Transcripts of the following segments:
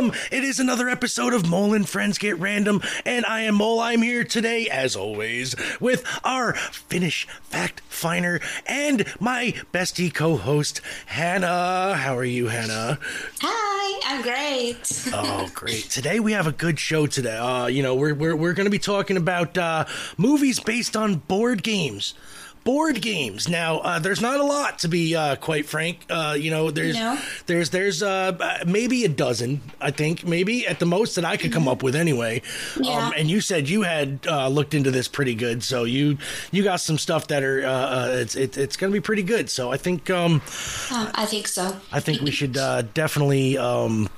Welcome. It is another episode of Mole and Friends Get Random, and I am Mole. I'm here today, as always, with our Finnish fact finder and my bestie co-host Hannah. How are you, Hannah? Hi, I'm great. oh, great! Today we have a good show. Today, uh, you know, we're we're we're going to be talking about uh, movies based on board games board games. Now, uh, there's not a lot to be uh, quite frank. Uh, you know, there's No. there's there's uh, maybe a dozen. I think maybe at the most that I could come up with anyway. Yeah. Um, and you said you had uh, looked into this pretty good, so you you got some stuff that are uh, uh, it's it, it's going to be pretty good. So I think um, Um, I think so. I think we should uh, definitely um,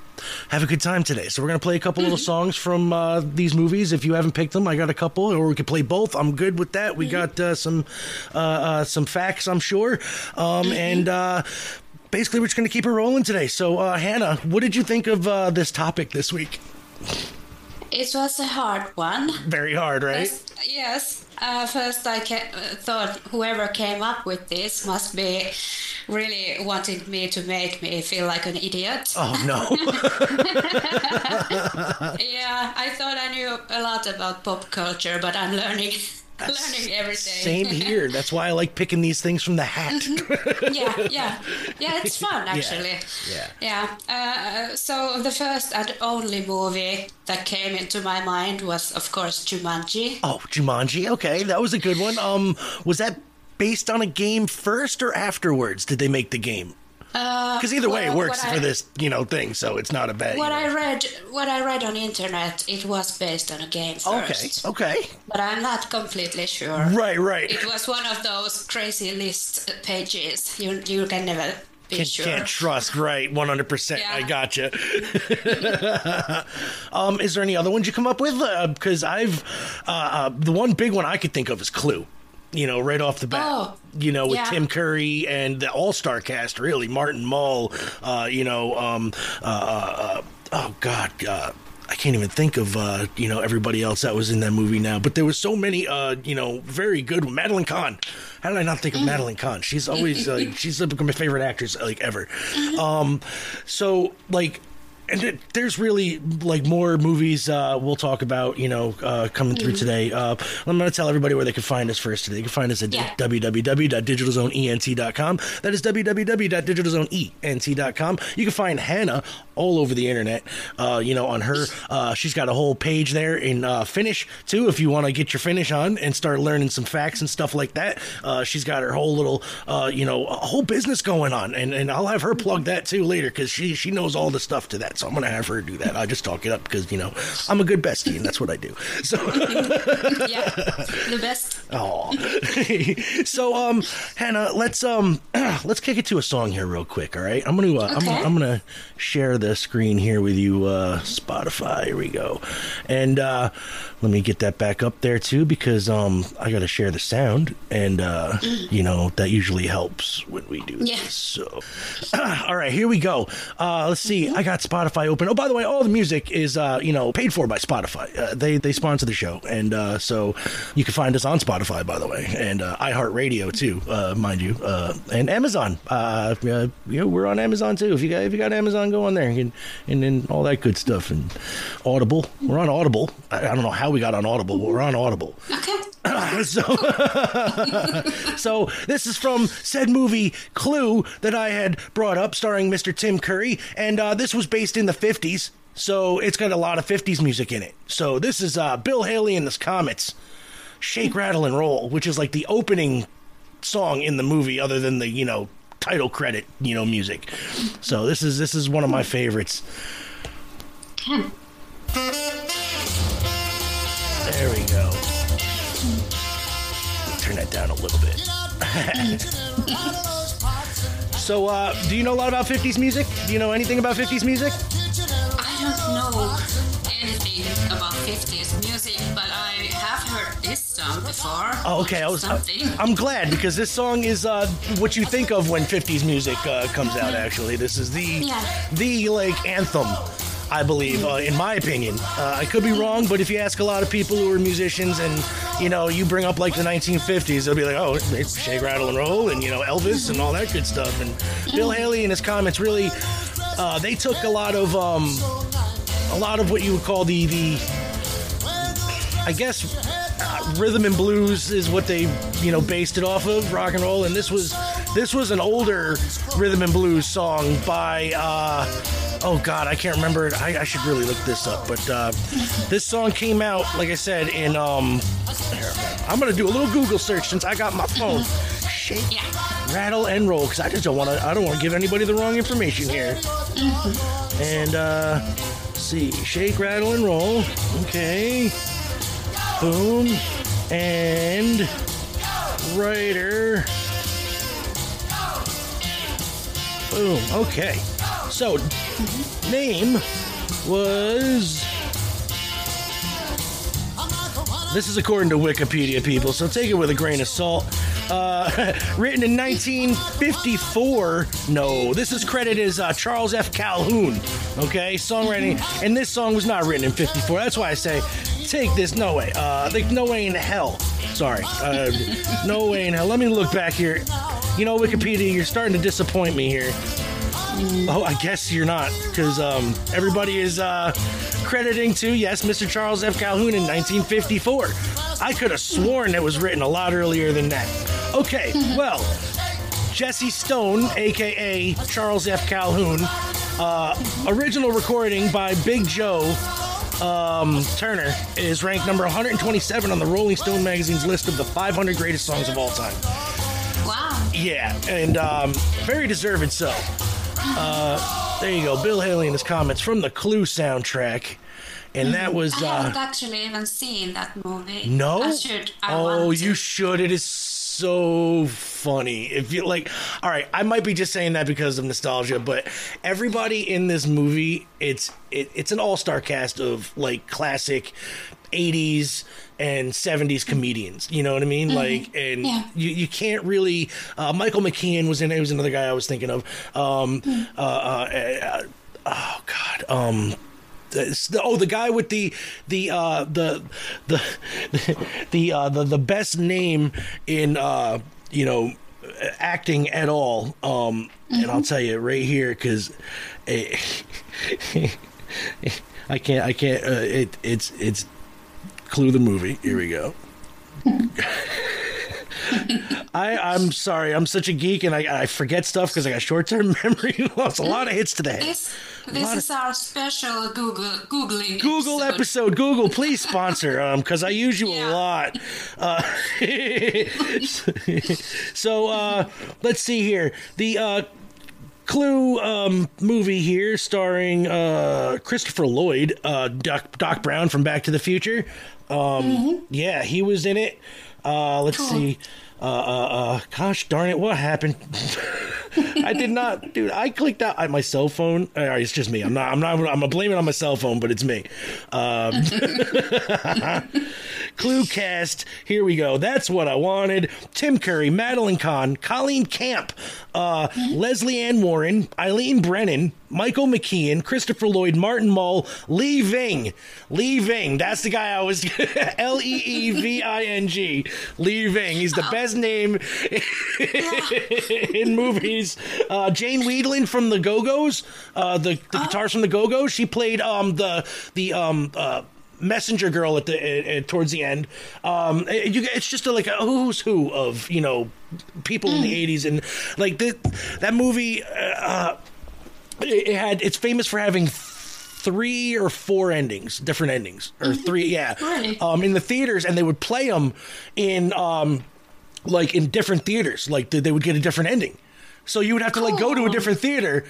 have a good time today. So we're gonna play a couple little songs from uh, these movies. If you haven't picked them, I got a couple, or we could play both. I'm good with that. We got uh, some uh, uh, some facts, I'm sure, um, and. Uh, Basically, we're just going to keep it rolling today. So, uh, Hannah, what did you think of uh, this topic this week? It was a hard one. Very hard, right? First- yes. Uh, first, I ca- uh, thought whoever came up with this must be really wanting me to make me feel like an idiot. Oh no! Yeah, I thought I knew a lot about pop culture, but I'm learning, learning every day. Same here. That's why I like picking these things from the hat. yeah, yeah, yeah. It's fun actually. yeah. Yeah. Uh, so the first and only movie that came into my mind was, of course, Jumanji. Oh, Jumanji. Okay, that was a good one. Um, was that based on a game first or afterwards? Did they make the game? Because either way, it works I- for this, you know, thing. So it's not a bad. What you I read, what I read on internet, it was based on a game Okay. first. Okay. But I'm not completely sure. Right. Right. It was one of those crazy list pages. You you can never be Can, sure. Can't trust. Right. One hundred percent. I gotcha. um, is there any other ones you come up with? Because I've uh, uh, the one big one I could think of is Clue. You know, right off the bat. Oh, you know, with yeah. Tim Curry and the All Star cast, really, Martin Mull. Uh, you know, um, uh, uh, uh, oh God. Uh, I can't even think of uh, you know everybody else that was in that movie now, but there was so many uh, you know very good. Madeline Kahn. How did I not think of Madeline Kahn? She's always uh, she's like my favorite actress like ever. Um, so like. And there's really like more movies uh, we'll talk about, you know, uh, coming through today. Uh, I'm going to tell everybody where they can find us first today. They can find us at Yeah. www.digitalzoneent.com. That is www.digitalzoneent.com. You can find Hannah all over the internet. Uh, you know, on her, uh, she's got a whole page there in uh, Finnish too. If you want to get your Finnish on and start learning some facts and stuff like that, uh, she's got her whole little, uh, you know, a whole business going on, and and I'll have her plug that too later because she she knows all the stuff to that. So I'm gonna have her do that. I just talk it up because you know I'm a good bestie and that's what I do. So. yeah, the best. Oh, so um, Hannah, let's um, let's kick it to a song here real quick. All right, I'm gonna uh, I'm gonna I'm gonna share the screen here with you, uh, Spotify. Here we go, and uh, let me get that back up there too because um, I gotta share the sound, and uh, you know that usually helps when we do Yeah. this. So, all right, here we go. Uh, let's see. I got Spotify open. Oh, by the way, all the music is uh, you know paid for by Spotify. Uh, they they sponsor the show, and uh, so you can find us on Spotify, by the way, and uh, iHeartRadio too, uh, mind you, uh, and Amazon. Uh, uh, you know, we're on Amazon too. If you got if you got Amazon, go on there and and then all that good stuff. And Audible, we're on Audible. I, I don't know how we got on Audible, but we're on Audible. Okay. so, so this is from said movie Clue that I had brought up, starring Mr. Tim Curry, and uh, this was based in the '50s. So it's got a lot of '50s music in it. So this is uh, Bill Haley and the Comets, "Shake, Rattle, and Roll," which is like the opening song in the movie, other than the you know title credit, you know, music. So this is this is one of my favorites. There we go. Turn that down a little bit. so, uh, do you know a lot about 50s music? Do you know anything about 50s music? I don't know anything about 50s music, but I have heard this song before. Oh, okay. I was. Something. I'm glad because this song is uh, what you think of when 50s music uh, comes out. Actually, this is the Yeah. the like anthem. I believe, uh, in my opinion, uh, I could be wrong, but if you ask a lot of people who are musicians, and you know, you bring up like the 1950s, they'll be like, "Oh, it's shake, rattle, and roll," and you know, Elvis and all that good stuff. And Bill Haley and his Comets really uh, they took a lot of um, a lot of what you would call the the I guess uh, rhythm and blues is what they you know based it off of rock and roll, and this was this was an older rhythm and blues song by uh, oh god I can't remember it. I, I should really look this up, but uh, this song came out like I said in um, here, I'm gonna do a little Google search since I got my phone. Shake, Yeah. rattle, and roll because I just don't want to. I don't want to give anybody the wrong information here. And uh, see, shake, rattle, and roll. Okay. Boom. And writer. Boom. Okay. So, name was. This is according to Wikipedia, people, so take it with a grain of salt. Uh, written in 1954. No, this is credited as uh, Charles F. Calhoun. Okay, songwriting, and this song was not written in 54. That's why I say, take this. No way. Uh, like no way in hell. Sorry. Uh, no way in hell. Let me look back here. You know, Wikipedia, you're starting to disappoint me here. Oh, I guess you're not, because um, everybody is uh, crediting to yes, Mr. Charles F. Calhoun in 1954. I could have sworn it was written a lot earlier than that. Okay, well, Jesse Stone, aka Charles F. Calhoun, uh, original recording by Big Joe um, Turner is ranked number 127 on the Rolling Stone magazine's list of the 500 greatest songs of all time. Wow. Yeah, and um, very deserved so. Uh, there you go, Bill Haley in his Comets from the Clue soundtrack, and that was I haven't uh, actually even seen that movie. no. I should. I oh, you should. It is so funny. If you like, all right, I might be just saying that because of nostalgia, but everybody in this movie, it's it, it's an all star cast of like classic. 80s and 70s comedians you know what i mean? Like and Yeah. you, you can't really uh, michael mckean was in it was another guy i was thinking of. Um uh, uh, uh, oh god um oh the guy with the the uh the the the uh the, the best name in uh you know acting at all um and i'll tell you right here because i can't i can't uh, it it's it's clue the movie here we go I, I'm sorry. I'm such a geek, and I, I forget stuff because I got short-term memory loss. A lot of hits today. the head. This lot this of- is our special Google googling Google episode. Google, please sponsor um because I use you a lot. Uh, so uh, let's see here. The uh, Clue um, movie here, starring uh, Christopher Lloyd, uh, Doc, Doc Brown from Back to the Future. Um, Yeah, he was in it. Uh, let's Cool. see. Uh, uh, uh, gosh darn it, what happened? I did not, dude. I clicked out on my cell phone. Uh, it's just me. I'm not. I'm not. I'm gonna blame it on my cell phone, but it's me. Um, Clue cast. Here we go. That's what I wanted. Tim Curry, Madeline Kahn, Colleen Camp, uh, Lesley Ann Warren, Eileen Brennan, Michael McKean, Christopher Lloyd, Martin Mull, Lee Ving. Lee Ving. That's the guy I was. L E E V I N G. Lee Ving. He's the best name in movies. Uh, Jane Wiedlin from the Go Go's, uh, the, the guitars from the Go Go's. She played um, the the um, uh, messenger girl at the uh, uh, towards the end. Um, it- you, it's just a, like a who's who of you know people in the '80s, and like the, that movie. Uh, it, it had it's famous for having three or four endings, different endings, or three, yeah, um, in the theaters, and they would play them in um, like in different theaters, like they would get a different ending. So you would have to like go to a different theater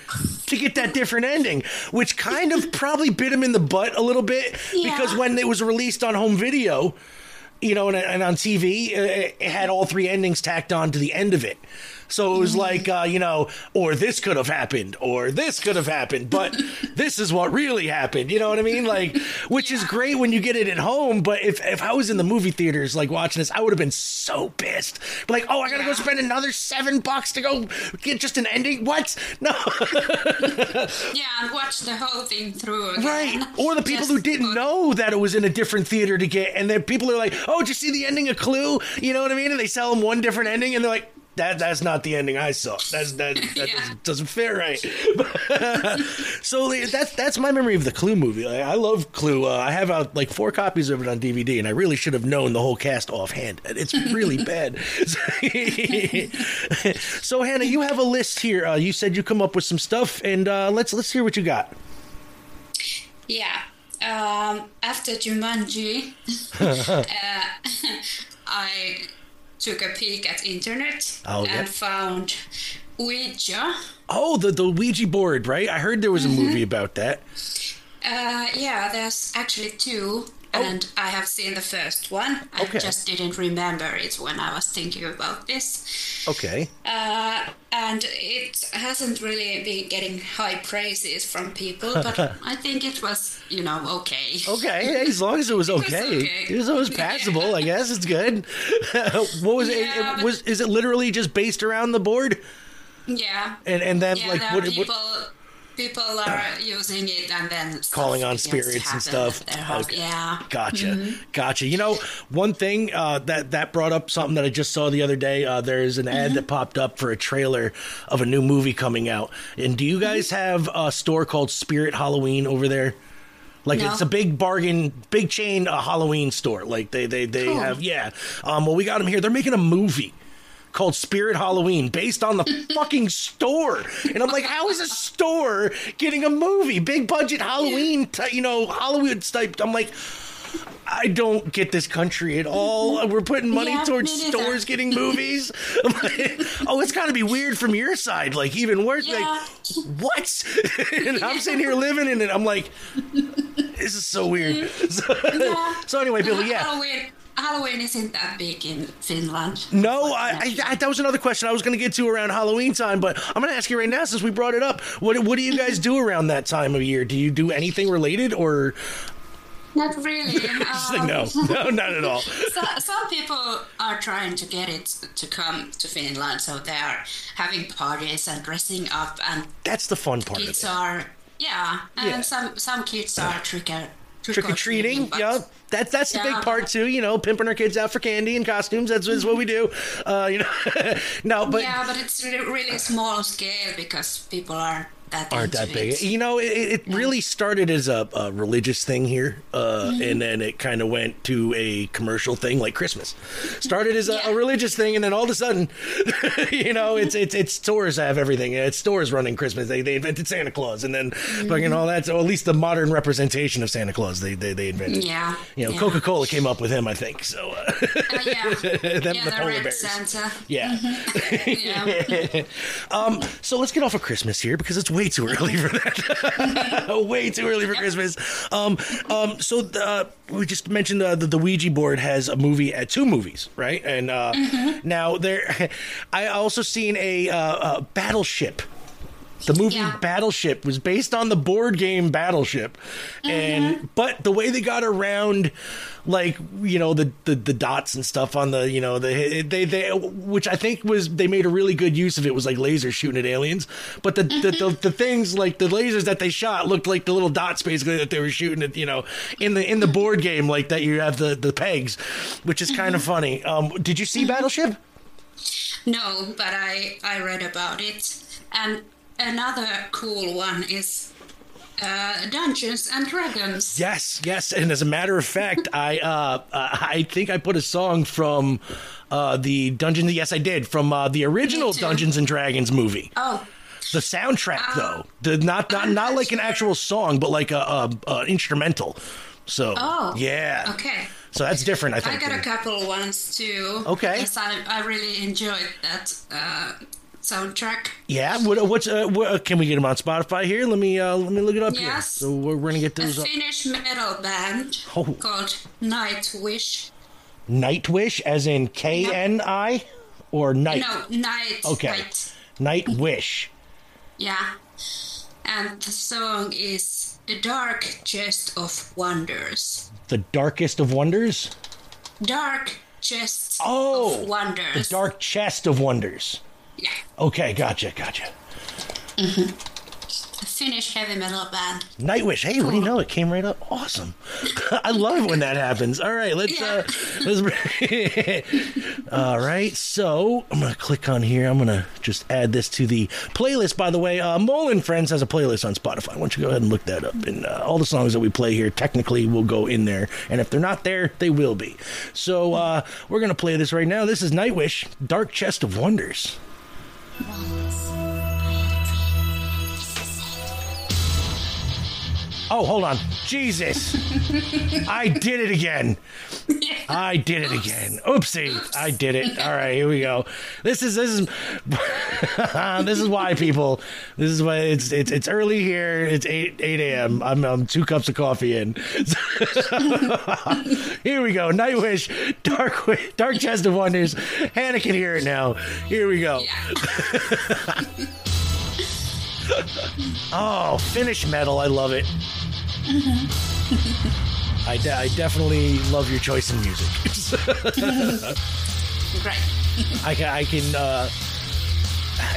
to get that different ending, which kind of probably bit him in the butt a little bit because when it was released on home video, you know, and, and on TV, it had all three endings tacked on to the end of it. So it was like, uh, you know, or this could have happened, or this could have happened, but this is what really happened. You know what I mean? Like, which is great when you get it at home. But if, if I was in the movie theaters, like watching this, I would have been so pissed. Like, oh, I got to go spend another seven bucks to go get just an ending? What? No. Yeah, and watch the whole thing through again. Right. Or the people Just who didn't put- know that it was in a different theater to get, and then people are like, oh, did you see the ending of Clue? You know what I mean? And they sell them one different ending, and they're like, that that's not the ending I saw. That's that that Yeah. doesn't, doesn't fit right. so that's that's my memory of the Clue movie. Like, I love Clue. Uh, I have uh, like four copies of it on DVD, and I really should have known the whole cast offhand. It's really bad. so Hannah, you have a list here. Uh, you said you come up with some stuff, and uh, let's let's hear what you got. Yeah. Um, after Jumanji, uh, I took a peek at internet Oh, and found Ouija. Oh, the the Ouija board, right? I heard there was a Mm-hmm. movie about that. Uh, yeah, there's actually two, and I have seen the first one. I Oh. Okay. just didn't remember it when I was thinking about this. Okay. Uh, and it hasn't really been getting high praises from people, but I think it was, you know, okay. Okay, as long as it was was okay, okay. it was always passable. I guess it's good. what was it, Yeah, it? but- Was is it literally just based around the board? Yeah. And and then Yeah, like what, are what people are using it and then calling on spirits and stuff. at their house. Okay. Yeah. Gotcha, Mm-hmm. gotcha. You know, one thing uh, that that brought up something that I just saw the other day. Uh, there's an Mm-hmm. ad that popped up for a trailer of a new movie coming out. And do you guys Mm-hmm. have a store called Spirit Halloween over there? Like No. it's a big bargain, big chain uh, Halloween store. Like they they they Cool. have yeah. Um, well, we got them here. They're making a movie called Spirit Halloween based on the fucking store. And I'm like, how is a store getting a movie? Big budget Halloween, ty- you know, Hollywood type. I'm like, I don't get this country at all. We're putting money Yeah, towards stores getting movies. Like, oh, it's got to be weird from your side. Like, even worse. Yeah. Like, what? and I'm sitting here living in it. I'm like, this is so weird. So, Yeah. so anyway, Billy, yeah. Halloween isn't that big in Finland. No, I, I, that was another question I was going to get to around Halloween time, but I'm going to ask you right now since we brought it up. What what do you guys do around that time of year? Do you do anything related or Not really. Um, no, no, not at all? so, some people are trying to get it to come to Finland, so they are having parties and dressing up, and That's the fun part of kids it. are yeah, and Yeah. some some kids are trick or Trick or treating, yeah. That's that's the Yeah. big part too. You know, pimping our kids out for candy and costumes. That's, that's what we do. Uh, you know, no, but yeah, but it's really, really small scale because people are that aren't that big. You know, it, it really started as a, a religious thing here, uh, Mm-hmm. and then it kind of went to a commercial thing like Christmas. Started as a, a religious thing, and then all of a sudden, you know, it's it's it's stores have everything. It's stores running Christmas. They they invented Santa Claus, and then Mm-hmm. fucking all that. So at least the modern representation of Santa Claus, they they, they invented. Yeah, You know, yeah. Coca Cola came up with him, I think. So, uh, Uh, yeah, them yeah, the polar bears. Santa. Yeah. Yeah. Um, so let's get off of Christmas here because it's way too early for that. way too early for Christmas. Um, um, so uh, we just mentioned uh, the, the Ouija board has a movie, at two movies, right? And uh, now there, I also seen a, uh, uh battleship. The movie Yeah. Battleship was based on the board game Battleship, and mm-hmm. but the way they got around, like you know the, the the dots and stuff on the you know the they they which I think was they made a really good use of it was like lasers shooting at aliens, but the the, the, mm-hmm. the things like the lasers that they shot looked like the little dots basically that they were shooting at you know in the in the mm-hmm. board game like that you have the the pegs, which is kind of funny. Um, did you see Battleship? No, but I I read about it, and another cool one is uh, Dungeons and Dragons. Yes, yes, and as a matter of fact, I uh, uh, I think I put a song from uh, the Dungeons. Yes, I did from uh, the original. Dungeons and Dragons movie. Oh, The soundtrack, though, the not not not like an actual song, but like a, a, a instrumental. So Oh, yeah, okay. So that's different, I think I got a couple ones too. Okay. Because I, I really enjoyed that uh, soundtrack. yeah, what, what's uh, what, can we get them on Spotify here? Let me uh, let me look it up here. Yes. So we're, we're gonna get A those up. Finnish metal band Oh. called Nightwish. Nightwish, as in K N I, or night. No, Night. Okay. Night. Nightwish. Yeah. And the song is The Dark Chest of Wonders. The darkest of wonders. Dark Chest Oh, of Wonders. The dark chest of wonders. Yeah. Okay, gotcha, gotcha. Finnish heavy metal band. Nightwish. Hey, what do you know? It came right up. Awesome. I love it when that happens. All right, let's uh let's All right. So, I'm going to click on here. I'm going to just add this to the playlist. By the way, uh Mole and Friends has a playlist on Spotify. Why don't you go ahead and look that up? And uh, all the songs that we play here technically will go in there. And if they're not there, they will be. So, uh we're going to play this right now. This is Nightwish, Dark Chest of Wonders walls. Oh, hold on. Jesus. I did it again. I did it again. Oopsie. I did it. All right, here we go. This is this is this is why people. This is why it's it's it's early here. It's eight eight a.m. I'm, I'm two cups of coffee in. here we go. Nightwish, Dark Dark Chest of Wonders. Hannah can hear it now. Here we go. oh, Finnish metal. I love it. I, de- I definitely love your choice in music. Great. I can, I can uh,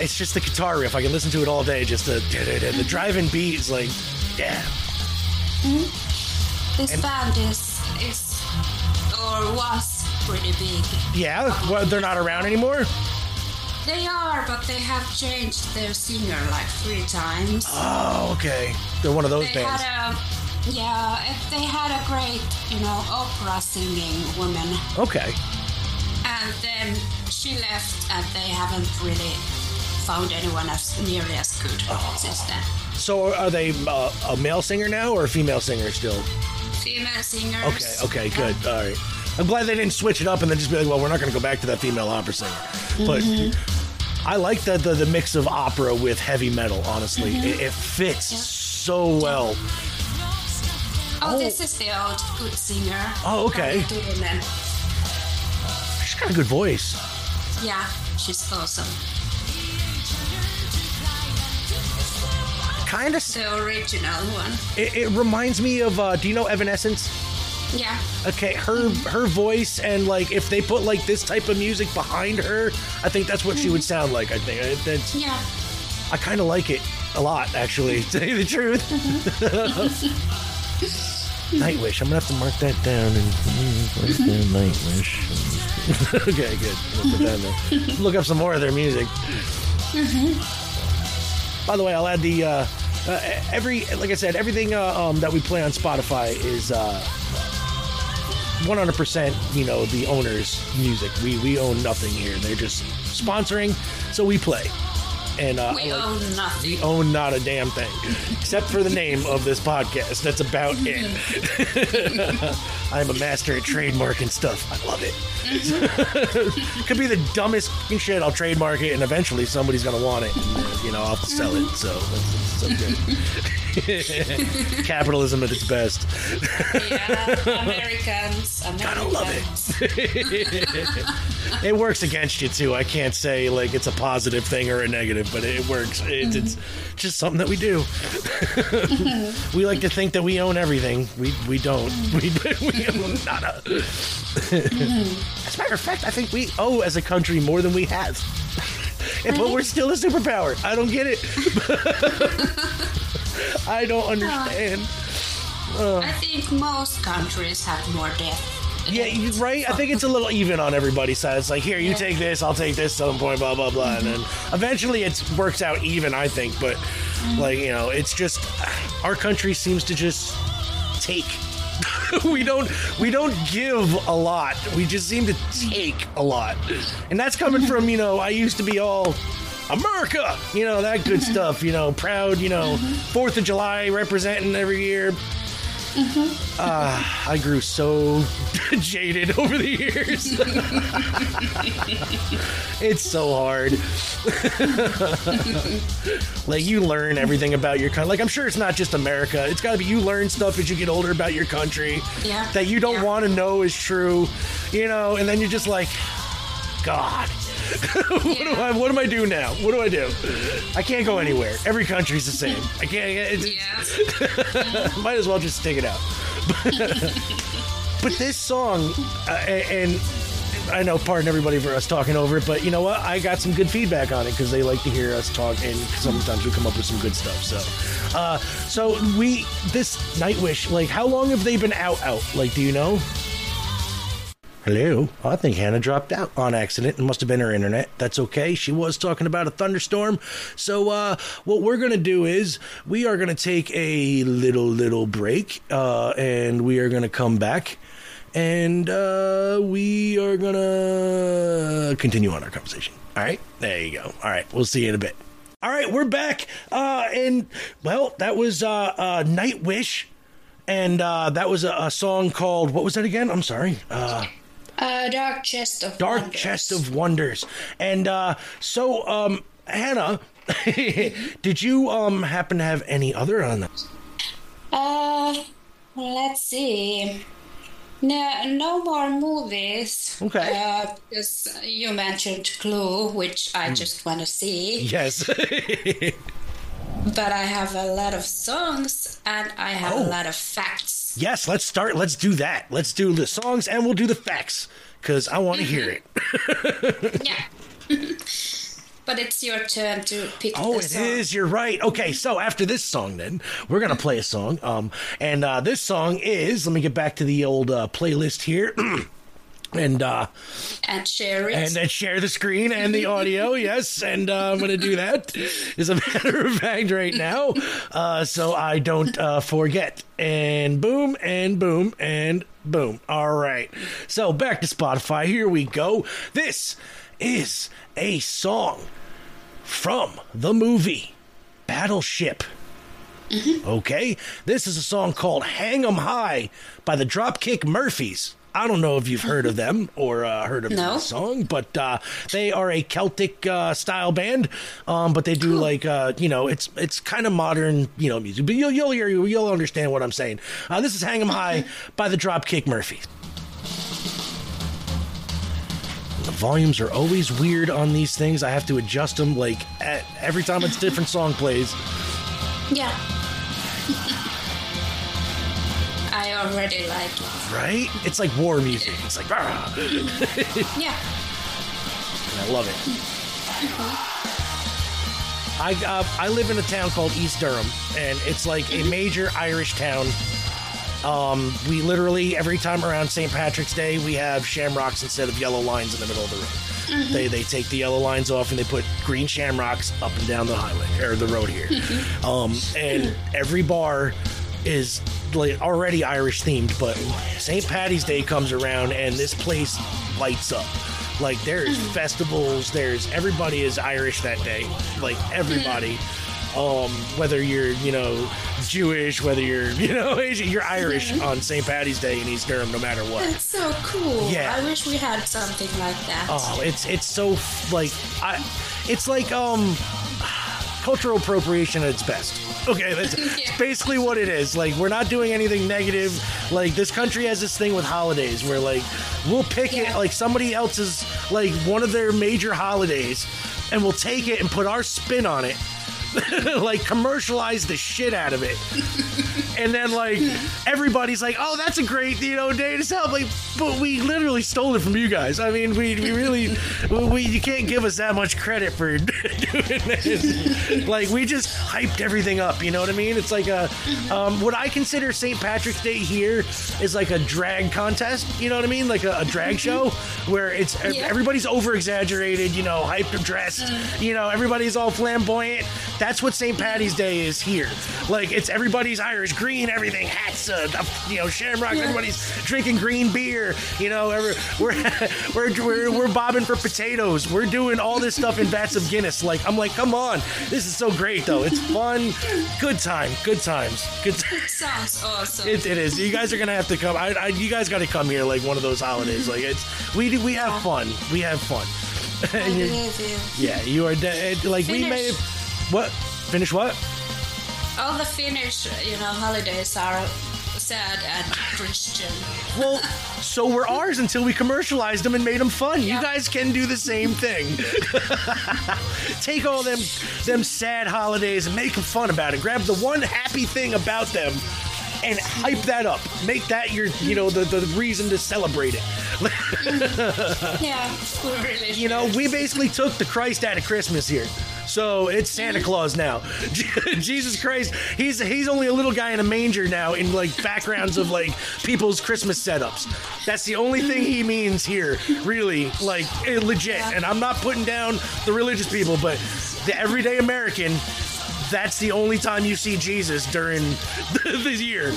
it's just the guitar riff. I can listen to it all day. Just the the driving beat is like, yeah. This band is is or was pretty big. Yeah, well, they're not around anymore. They are, but they have changed their singer like three times. Oh, okay. They're one of those they bands. had a yeah, they had a great, you know, opera singing woman, Okay. and then she left, and they haven't really found anyone as nearly as good Oh. since then. So are they uh, a male singer now or a female singer still? Female singers. Okay, okay, good. All right. I'm glad they didn't switch it up and then just be like, well, we're not going to go back to that female opera singer. But I like the, the the mix of opera with heavy metal. Honestly, it, it fits Yeah. so well. Oh, Oh. this is the old good singer. Oh, okay. She's got a good voice. Yeah, she's awesome. Kind of. The original one. It, it reminds me of. Uh, do you know Evanescence? Yeah. Okay, her her voice and like if they put like this type of music behind her, I think that's what she would sound like. I think that's, Yeah. I kind of like it a lot, actually. To tell you the truth. Nightwish. I'm gonna have to mark that down and mark down Nightwish. okay, good. I'll put that there. Look up some more of their music. By the way, I'll add the uh, uh, every like I said, everything uh, um, that we play on Spotify is uh, 100%. You know, the owner's music. We we own nothing here. They're just sponsoring, so we play. And uh, We like- own nothing. we own not a damn thing, except for the name of this podcast. That's about it. I'm a master at trademarking stuff. I love it. Could be the dumbest shit. I'll trademark it, and eventually somebody's gonna want it. And, uh, you know, I'll sell it. So that's, that's so good. Capitalism at its best. Yeah, Americans. Americans. Gotta love It works against you too. I can't say like it's a positive thing or a negative, but it works. It's, it's just something that we do. Mm-hmm. we like to think that we own everything. We we don't. Mm-hmm. We, we own nada. as a matter of fact, I think we owe as a country more than we have. But we're still a superpower. I don't get it. I don't uh, understand. I think most countries have more death. Yeah, you right. I think it's a little even on everybody's side. It's like, here, you take this, I'll take this, some point, blah blah blah, and then eventually it works out even. I think, but mm. like you know, it's just our country seems to just take. we don't we don't give a lot. We just seem to take a lot, and that's coming from you know. I used to be all. America, you know that good mm-hmm. stuff. You know, proud. You know, mm-hmm. Fourth of July representing every year. Uh, I grew so jaded over the years. it's so hard. like you learn everything about your country. Like I'm sure it's not just America. It's got to be you learn stuff as you get older about your country Yeah. that you don't Yeah. want to know is true. You know, and then you're just like, God. what do I what do I do now? What do I do? I can't go anywhere. Every country's the same. I can't. Yeah. might as well just stick it out. but this song, uh, and I know, pardon everybody for us talking over it, but you know what? I got some good feedback on it because they like to hear us talk, and sometimes we come up with some good stuff. So, uh, so we this Nightwish, like, how long have they been out? Out, like, do you know? Hello. I think Hannah dropped out on accident. It must have been her internet. That's okay. She was talking about a thunderstorm. So, uh, what we're going to do is we are going to take a little, little break, uh, and we are going to come back and uh, we are going to continue on our conversation. All right. There you go. All right. We'll see you in a bit. All right. We're back. Uh, and, well, that was uh, uh, Nightwish. And that was a, a song called, what was that again? I'm sorry. Uh, Dark Chest of Dark Wonders. Chest of Wonders. And uh, so, um, Hannah, did you um, happen to have any other on that? Uh, let's see. No, no more movies. Okay. Uh, because you mentioned Clue, which I just want to see. Yes. But I have a lot of songs and I have Oh. a lot of facts. yes, let's start. Let's do that. Let's do the songs and we'll do the facts because I want to hear it. Yeah. but it's your turn to pick Oh, it is. You're right. Okay, so after this song, then we're gonna play a song. Um, and uh, this song is. Let me get back to the old uh, playlist here. And uh, And share it. and share the screen and the audio. Yes, and uh, I'm going to do that. As a matter of fact, right now, uh, so I don't uh, forget. And boom, and boom, and boom. All right. So back to Spotify. Here we go. This is a song from the movie Battleship. Okay, this is a song called "Hang 'Em High" by the Dropkick Murphys. I don't know if you've heard of them or uh, heard of No. the song, but uh, they are a Celtic uh, style band. Um, but they do like uh, you know, it's it's kind of modern, you know, music. But you'll you'll hear you'll understand what I'm saying. Uh, this is "Hang 'Em High" by the Dropkick Murphys. The volumes are always weird on these things. I have to adjust them like at, every time a different song plays. yeah. I already like it. Right? It's like war music. It's like, "Rah!" Yeah. I love it. I uh, I live in a town called East Durham, and it's like a major Irish town. Um, we literally every time around St. Patrick's Day, we have shamrocks instead of yellow lines in the middle of the road. They they take the yellow lines off and they put green shamrocks up and down the highway or the road here. um, and every bar is like already Irish themed, but St. Patty's Day comes around and this place lights up. Like there's festivals, there's everybody is Irish that day. Like everybody. Um, whether you're, you know, Jewish, whether you're, you know, Asian, you're Irish on St. Patty's Day in East Durham, no matter what. That's so cool. Yeah. I wish we had something like that. Oh, it's it's so like I, it's like um, cultural appropriation at its best. Okay, that's it's Yeah. basically what it is. Like we're not doing anything negative. Like this country has this thing with holidays where like we'll pick it like somebody else's like one of their major holidays, and we'll take it and put our spin on it. like commercialize the shit out of it. and then like everybody's like, "Oh, that's a great you know day to celebrate," but we literally stole it from you guys. I mean, we, we really we you can't give us that much credit for doing this. like we just hyped everything up. You know what I mean? It's like a um, what I consider St. Patrick's Day here is like a drag contest. You know what I mean? Like a, a drag show where it's Yeah. everybody's over exaggerated. You know, hyper dressed. You know, everybody's all flamboyant. That's what St. Patty's Day is here. Like it's everybody's Irish green, everything hats, uh, you know, shamrock. Yeah. Everybody's drinking green beer. You know, every, we're, we're we're we're bobbing for potatoes. We're doing all this stuff in vats of Guinness. Like I'm like, come on, this is so great though. It's fun, good time, good times, good. Time. Sounds awesome. It, it is. You guys are gonna have to come. I, I you guys got to come here like one of those holidays. Like it's we do- we have fun. We have fun. I And you're- believe you. yeah, you are de- it- like we may have what finish what? All the Finnish, you know, holidays are sad and Christian. Well, so were ours until we commercialized them and made them fun. You guys can do the same thing. Take all them them sad holidays and make them fun about it. Grab the one happy thing about them and hype that up. Make that your, you know, the, the reason to celebrate it. Yeah, really. You know, we basically took the Christ out of Christmas here. So it's Santa Claus now. Jesus Christ, he's he's only a little guy in a manger now in like backgrounds of like people's Christmas setups. That's the only thing he means here, really, like eh, legit. And I'm not putting down the religious people, but the everyday American. That's the only time you see Jesus during the, the year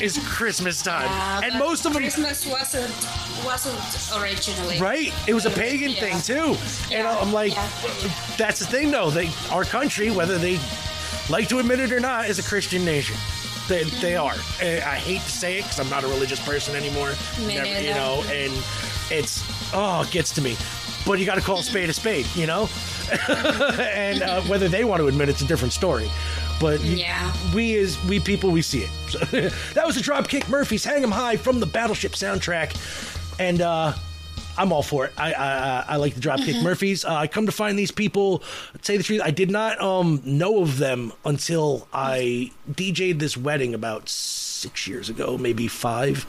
is Christmas time, Yeah, and most of them Christmas wasn't wasn't originally. Right. It was a pagan Yeah. thing too. And I'm like, yeah. that's the thing though. They, our country, whether they like to admit it or not, is a Christian nation. They, they mm-hmm. are. Eh, I hate to say it because I'm not a religious person anymore. Me you know, and it's oh, it gets to me. But you got to call a spade a spade, you know. and uh, whether they want to admit it's a different story. But Yeah. we as we people we see it. So, that was a Dropkick Murphys "Hang 'Em High" from the Battleship soundtrack, and uh, I'm all for it. I I, I like the Dropkick Murphys. Uh, I come to find these people. Say the truth, I did not um, know of them until I DJ'd this wedding about six years ago, maybe 5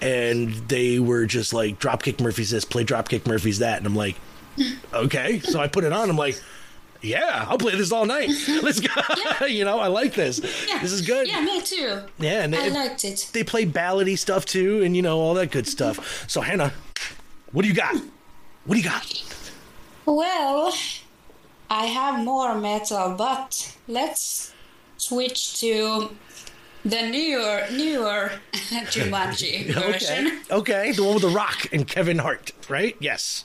and they were just like Dropkick Murphys this, play Dropkick Murphys that, and I'm like, okay. So I put it on. I'm like. Yeah, I'll play this all night. Let's go. you know, I like this. Yeah. This is good. Yeah, me too. Yeah, and I liked it. they play ballady stuff too, and you know all that good stuff. So Hannah, what do you got? What do you got? Well, I have more metal, but let's switch to the newer newer Jumanji version. Okay, okay, the one with the Rock and Kevin Hart, right? Yes.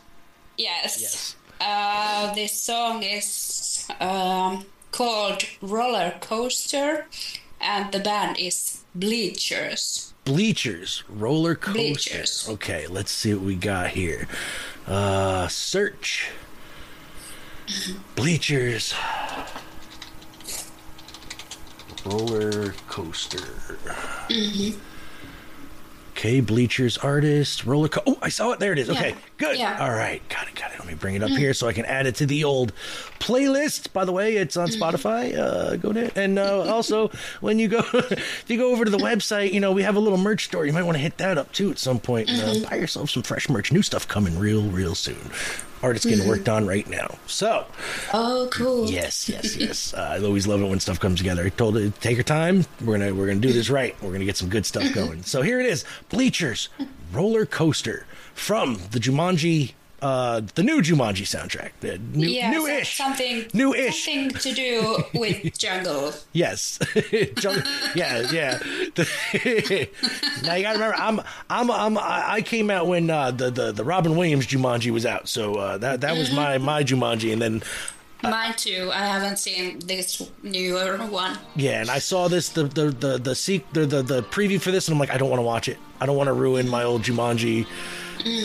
Yes. Yes. Uh, this song is um, called Roller Coaster, and the band is Bleachers. Bleachers, roller coaster. Bleachers. Okay, let's see what we got here. Uh, search. Bleachers. Roller coaster. Okay, Bleachers artist, roller co- Oh, I saw it. There it is. Okay, Yeah. good. Yeah. All right, got it, got it. Let me bring it up here so I can add it to the old playlist. By the way, it's on Spotify. Uh, go to it. And uh, also, when you go, if you go over to the website, you know we have a little merch store. You might want to hit that up too at some point. and, Uh, buy yourself some fresh merch. New stuff coming real, real soon. Artist getting worked on right now. So, Oh, cool. Yes, yes, yes. Uh, I always love it when stuff comes together. I told her, take your time. We're gonna we're gonna do this right. We're gonna get some good stuff going. So here it is: Bleachers Roller Coaster from the Jumanji, uh, the new Jumanji soundtrack. The new, yeah, new-ish. something new-ish. something to do with jungle. Yes. Jung- yeah, yeah. now you gotta remember, I'm, I'm, I'm, I came out when uh, the, the the Robin Williams Jumanji was out, so uh, that that was my my Jumanji, and then Mine too. I haven't seen this newer one. Yeah, and I saw this the the the the, seek, the, the the preview for this, and I'm like, I don't want to watch it. I don't want to ruin my old Jumanji,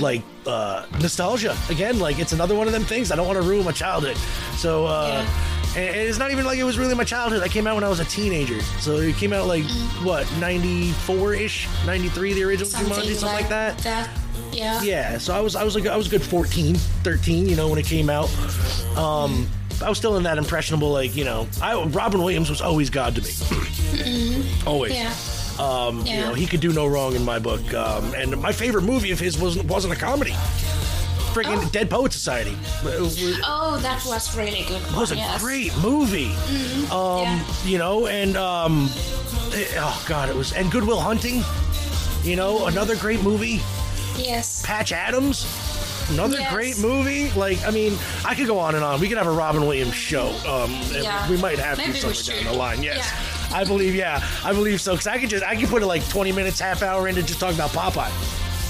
like uh, nostalgia again. Like it's another one of them things. I don't want to ruin my childhood. So, uh, and, and it's not even like it was really my childhood. I came out when I was a teenager, so it came out like what 94 ish, 93, the original Jumanji, something like that. That. Yeah. Yeah, so I was I was like I was a good 14, 13, you know, when it came out. Um I was still in that impressionable like, you know, I Robin Williams was always God to me. always. Yeah. Um, Yeah. you know, he could do no wrong in my book. Um, and my favorite movie of his wasn't wasn't a comedy. Freaking Oh. Dead Poet Society. Oh, that was really good. It was a yes. great movie. Um, Yeah. you know, and um oh god, it was and Good Will Hunting. You know, another great movie. Yes. Patch Adams. Another Yes. great movie. Like, I mean, I could go on and on. We could have a Robin Williams show. Um, Yeah. we might have Maybe to somewhere down the line. Yes, Yeah. I believe. Yeah, I believe so. Because I could just, I could put it like 20 minutes, half hour into just talking about Popeye.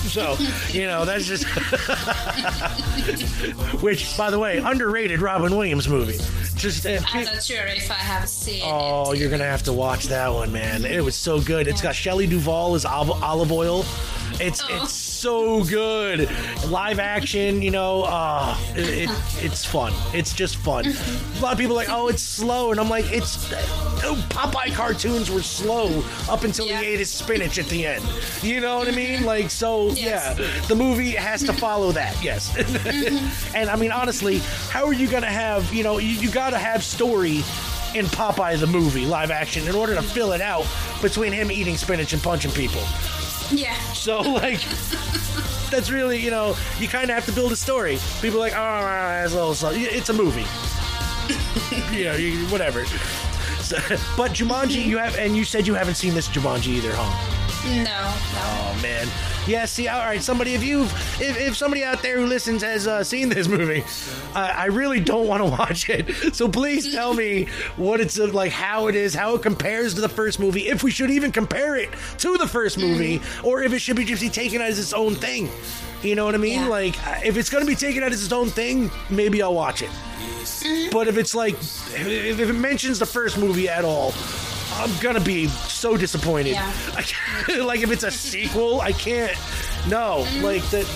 So, you know, that's just. Which, by the way, underrated Robin Williams movie. Just. Uh, I'm not sure if I have seen Oh, it. you're gonna have to watch that one, man. It was so good. It's got Shelley Duvall as Olive Oyl. It's Oh. it's so good. Live action, you know. Uh, it, it it's fun. It's just fun. A lot of people are like, oh, it's slow, and I'm like, it's oh, Popeye cartoons were slow up until Yeah. he ate his spinach at the end. You know what I mean? Like, so Yes. yeah, the movie has to follow that. Yes. and I mean, honestly, how are you gonna have? You know, you, you gotta have story in Popeye the movie, live action, in order to fill it out between him eating spinach and punching people. Yeah. So like, that's really you know you kind of have to build a story. People are like, oh, it's a little. slow." It's a movie. you know, you, whatever. So, but Jumanji, you have, and you said you haven't seen this Jumanji either, huh? No, no. Oh man. Yeah, see, all right, somebody, if you've, if, if somebody out there who listens has uh, seen this movie, I I really don't want to watch it. So please tell me what it's uh, like, how it is, how it compares to the first movie, if we should even compare it to the first movie, or if it should be just be taken as its own thing. You know what I mean? Yeah. Like, uh, if it's going to be taken as its own thing, maybe I'll watch it. But if it's like, if it mentions the first movie at all, I'm gonna be so disappointed. Yeah. Like if it's a sequel, I can't. No, mm-hmm. like that.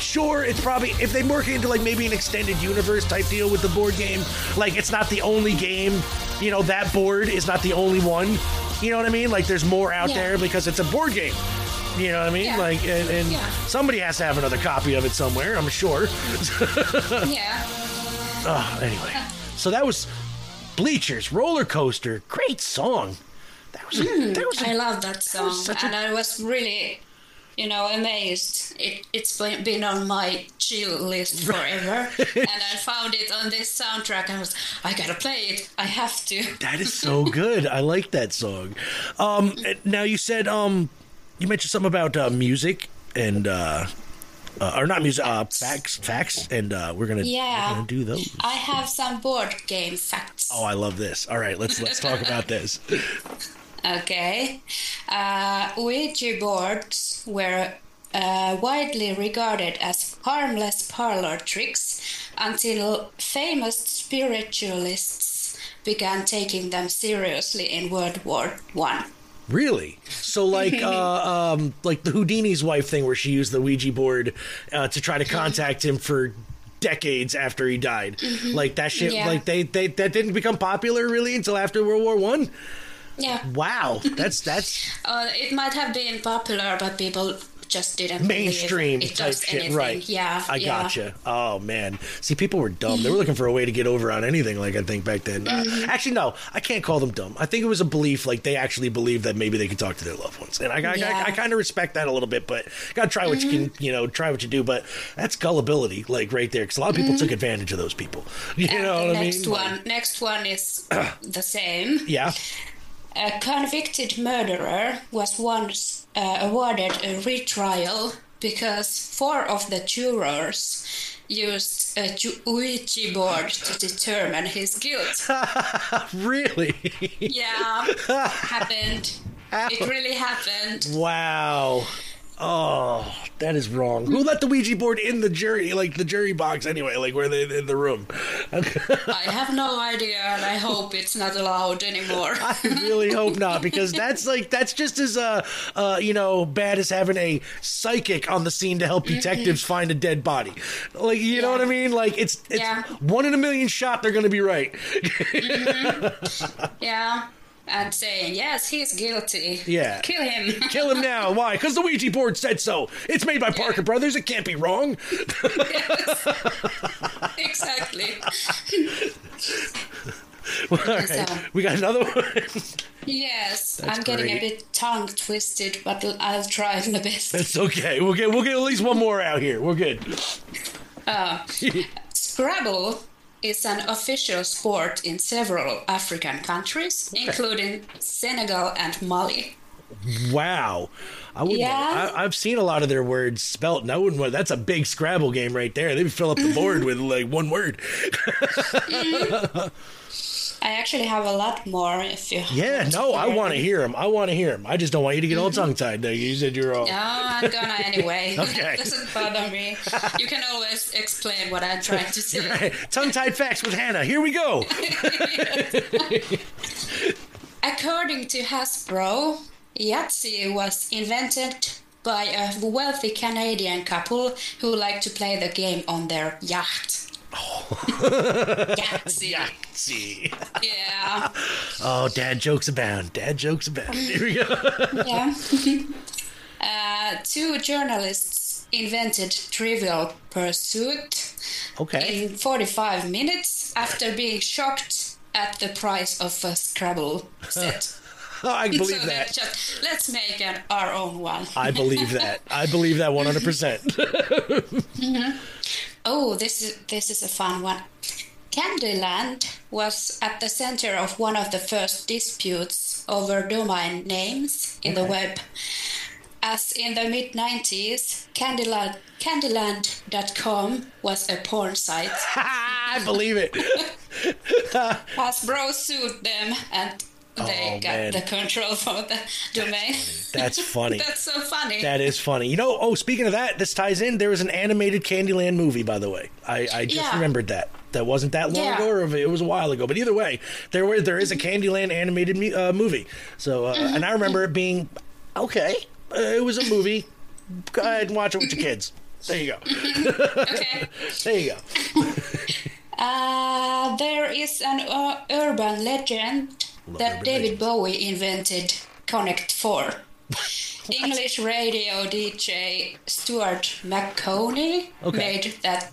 Sure, it's probably if they work into like maybe an extended universe type deal with the board game. Like it's not the only game. You know that board is not the only one. You know what I mean? Like there's more out Yeah. there because it's a board game. You know what I mean? Yeah. Like and, and Yeah. somebody has to have another copy of it somewhere. I'm sure. Yeah. Oh, anyway, so that was Bleachers Roller Coaster. Great song. That was a, that was a I love that song, a- and I was really, you know, amazed. It it's been been on my chill list forever, and I found it on this soundtrack. I was, I gotta play it. I have to. That is so good. I like that song. Um, now you said um, you mentioned something about uh, music and uh, uh, or not music, uh, facts, facts, and uh, we're gonna Yeah. we're gonna do those. I have some board game facts. Oh, I love this. All right, let's let's talk about this. Okay. Uh, Ouija boards were uh, widely regarded as harmless parlor tricks until famous spiritualists began taking them seriously in World War One. Really? So like uh, um, like the Houdini's wife thing, where she used the Ouija board uh, to try to contact him for decades after he died. Like that shit. Yeah. Like they, they that didn't become popular really until after World War One. Yeah. Wow, that's that's Uh, it might have been popular, but people just didn't mainstream it type does shit, anything. right? Yeah, I yeah. gotcha. Oh man, see, people were dumb. They were looking for a way to get over on anything. Like I think back then. Uh, Mm-hmm. actually, no, I can't call them dumb. I think it was a belief. Like they actually believed that maybe they could talk to their loved ones, and I, I, Yeah. I, I kind of respect that a little bit. But gotta try what you can, Mm-hmm. you know, try what you do. But that's gullibility, like right there, because a lot of people took advantage of those people. You Mm-hmm. And know what I mean? next one, next one is the same. yeah. A convicted murderer was once uh, awarded a retrial because four of the jurors used a Ju- Ouija board to determine his guilt. Really? yeah, happened. It really happened. wow. Oh, that is wrong. Who let the Ouija board in the jury, like the jury box anyway, like where they in the room? I have no idea, and I hope it's not allowed anymore. I really hope not, because that's like that's just as uh, uh you know bad as having a psychic on the scene to help detectives find a dead body. Like you know what I mean? Like it's it's Yeah. one in a million shot. They're gonna be right. yeah, and saying yes, he's guilty. Yeah. kill him. Kill him now. Why? Because the Ouija board said so. It's made by Parker Brothers. It can't be wrong. exactly. All right, So- we got another one. Yes, That's I'm getting great. a bit tongue twisted, but I'll try my best. It's okay. We'll get we'll get at least one more out here. We're good. Uh, Scrabble is an official sport in several African countries, including Senegal and Mali. Wow. I would Yeah. I, I've seen a lot of their words spelt, and I wouldn't want that's a big Scrabble game right there. They fill up the board mm-hmm. with like one word. Mm-hmm. I actually have a lot more if you. Yeah, no, I want to hear them. I want to hear them. I just don't want you to get all mm-hmm. tongue tied. You said you're all. No, I'm gonna anyway. Okay. it doesn't bother me. You can always explain what I'm trying to say. tongue tied facts with Hannah. Here we go. According to Hasbro, Yahtzee was invented by a wealthy Canadian couple who liked to play the game on their yacht. Yahtzee. Yeah. Yeah. Oh, dad jokes abound. Dad jokes abound. Here we go. Yeah. uh, two journalists invented Trivial Pursuit Okay. in 45 minutes after being shocked at the price of a Scrabble set. I believe so that. Just, let's make an, our own one. I believe that. I believe that 100%. Oh, this is this is a fun one. Candyland was at the center of one of the first disputes over domain names in the web. As in the mid 90s, Candyland, Candyland.com was a porn site. I believe it. Hasbro sued them and they Oh, got man. the control for the domain. That's funny. That's so funny. That is funny. You know, oh, speaking of that, this ties in. There was an animated Candyland movie, by the way. I, I just Yeah. remembered that. That wasn't that long Yeah. ago, or it was a while ago. But either way, there were there is a Candyland animated uh, movie. So, uh, and I remember it being okay. Uh, it was a movie. Go ahead and watch it with your kids. There you go. okay. There you go. Uh, there is an uh, urban legend that David. Bowie invented Connect 4. English radio DJ Stuart Maconie Okay. made that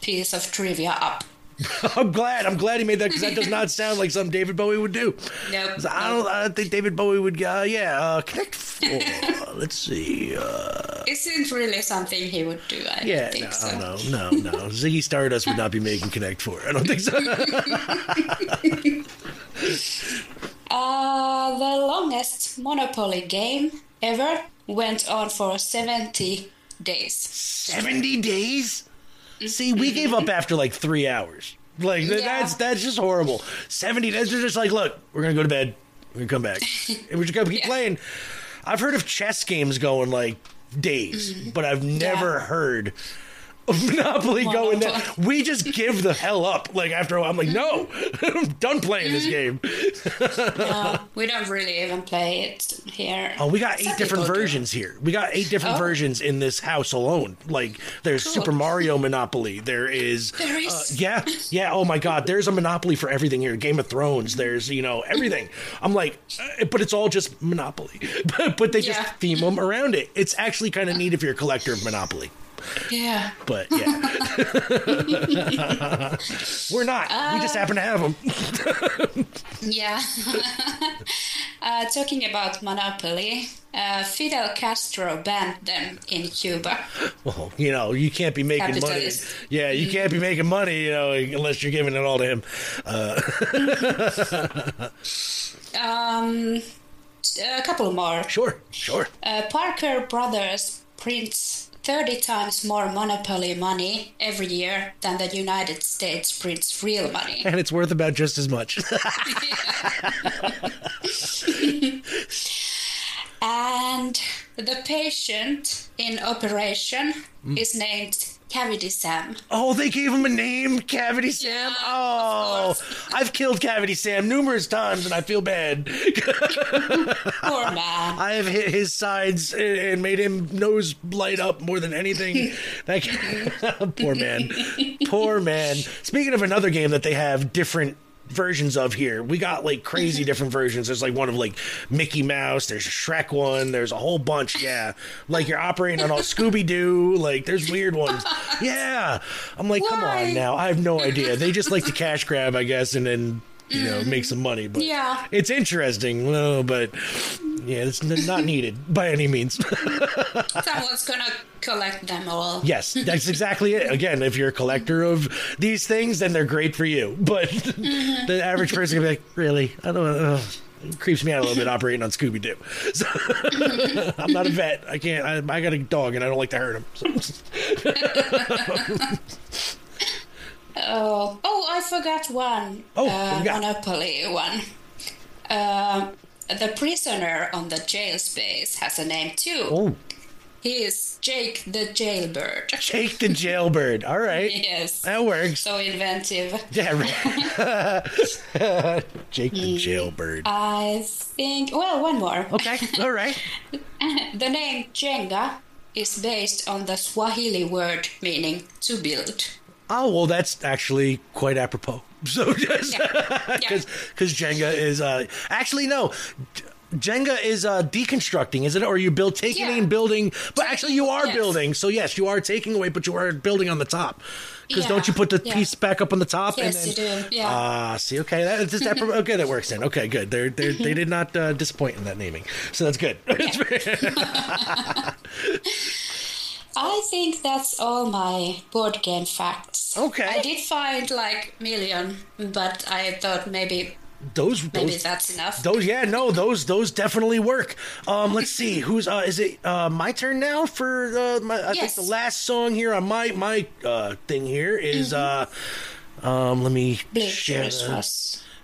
piece of trivia up. I'm glad. I'm glad he made that because that does not sound like something David Bowie would do. Nope. I don't. I don't think David Bowie would. Uh, yeah. Uh, connect four. Let's see. Uh, Isn't really something he would do, I yeah. think No, so. no. No. No. Ziggy Stardust would not be making Connect Four. I don't think so. Uh, the longest Monopoly game ever went on for 70 days. Seventy days. See, we gave up after like three hours. Like th- Yeah. that's that's just horrible. Seventy. That's just like, look, we're gonna go to bed. We're gonna come back, and we're just gonna keep Yeah. playing. I've heard of chess games going like days, but I've never Yeah. heard of Monopoly going. Monopoly. We just give the hell up. Like after a while, I'm like, no, I'm done playing this game. No, we don't really even play it here. Oh, we got eight different people do. versions here. We got eight different Oh. versions in this house alone. Like there's Cool. Super Mario Monopoly. There is, There is? uh, yeah, yeah. Oh my God, there's a Monopoly for everything here. Game of Thrones. There's you know everything. I'm like, uh, but it's all just Monopoly. but, but they just Yeah. theme them around it. It's actually kind of neat if you're a collector of Monopoly. Yeah. But yeah, we're not. we just happen to have them. Yeah. uh, talking about Monopoly, uh, Fidel Castro banned them in Cuba. Well, you know, you can't be making money. Yeah, you can't be making money, you know, unless you're giving it all to him. Uh, Um, a couple more. sure, sure. Uh, Parker Brothers prints 30 times more Monopoly money every year than the United States prints real money. And it's worth about just as much. And the patient in operation Mm. is named Cavity Sam. oh, they gave him a name, Cavity Sam. Yeah, oh. I've killed Cavity Sam numerous times, and I feel bad. Poor man. I have hit his sides and- and made him nose light up more than anything. That poor man, poor man. Speaking of another game that they have different versions of here, we got like crazy mm-hmm. different versions. There's like one of like Mickey Mouse. There's a Shrek one. There's a whole bunch. Yeah, like you're operating on all Scooby Doo. Like there's weird ones. Yeah, I'm like, come on now. I have no idea. They just like to cash grab, I guess, and then you know make some money. But Yeah. it's interesting, well, but yeah, it's not needed by any means. Someone's gonna collect them all. yes, that's exactly it. Again, if you're a collector of these things, then they're great for you. But the average person can be like, really? I don't know. It creeps me out a little bit operating on Scooby Doo. So, I'm not a vet. I can't. I, I got a dog, and I don't like to hurt him. So, Oh, oh, I forgot one. Oh, uh? Monopoly one. Um the prisoner on the jail space has a name too. oh, He is Jake the Jailbird. Jake the Jailbird. All right, Yes. that works. So inventive. Yeah, right. Jake the Jailbird. I think. Well, one more. Okay, all right. The name Jenga is based on the Swahili word meaning to build. Oh well, that's actually quite apropos. So just Yeah. because because Jenga is uh, actually no. Jenga is uh, deconstructing, isn't it? Or you build taking Yeah. and building, but actually you are yes. building. So yes, you are taking away, but you are building on the top. Because don't you put the yeah. piece back up on the top? Yes, and you do. Yeah. Ah, see, okay, that, that, that okay, that works then. Okay, good. They're, they're, they did not uh, disappoint in that naming, so that's good. I think that's all my board game facts. Okay. I did find like million, but I thought maybe those, maybe those, that's enough. those, yeah, no, those, those definitely work. Um, let's see, who's uh, is it uh, my turn now for uh, my? I Yes. think the last song here on my my uh, thing here is uh, um, let me Blue share.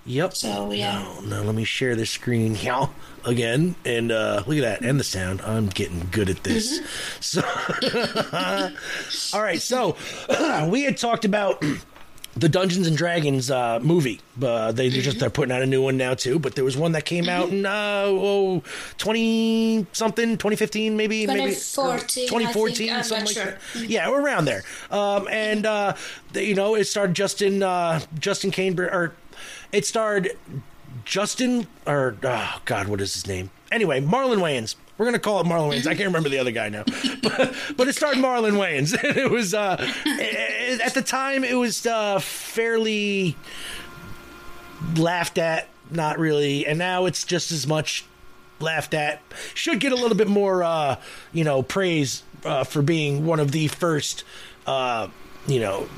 Yep. So, yeah. No, no, let me share the screen here again. And uh, look at that. And the sound. I'm getting good at this. So, all right. So, we had talked about. The Dungeons and Dragons uh, movie. Uh, they just they're putting out a new one now too. But there was one that came out in uh, oh, 20 something, 2015 maybe, maybe 2014, I 2014, something not like sure. that. Yeah, we're around there. Um, and uh, the, you know, it starred Justin uh, Justin Caine or it starred Justin or oh God, what is his name? Anyway, Marlon Wayans. We're gonna call it Marlon Wayans. I can't remember the other guy now, but, but it starred Marlon Wayans. And it was uh, at the time it was uh, fairly laughed at, not really, and now it's just as much laughed at. Should get a little bit more, uh, you know, praise uh, for being one of the first, uh, you know,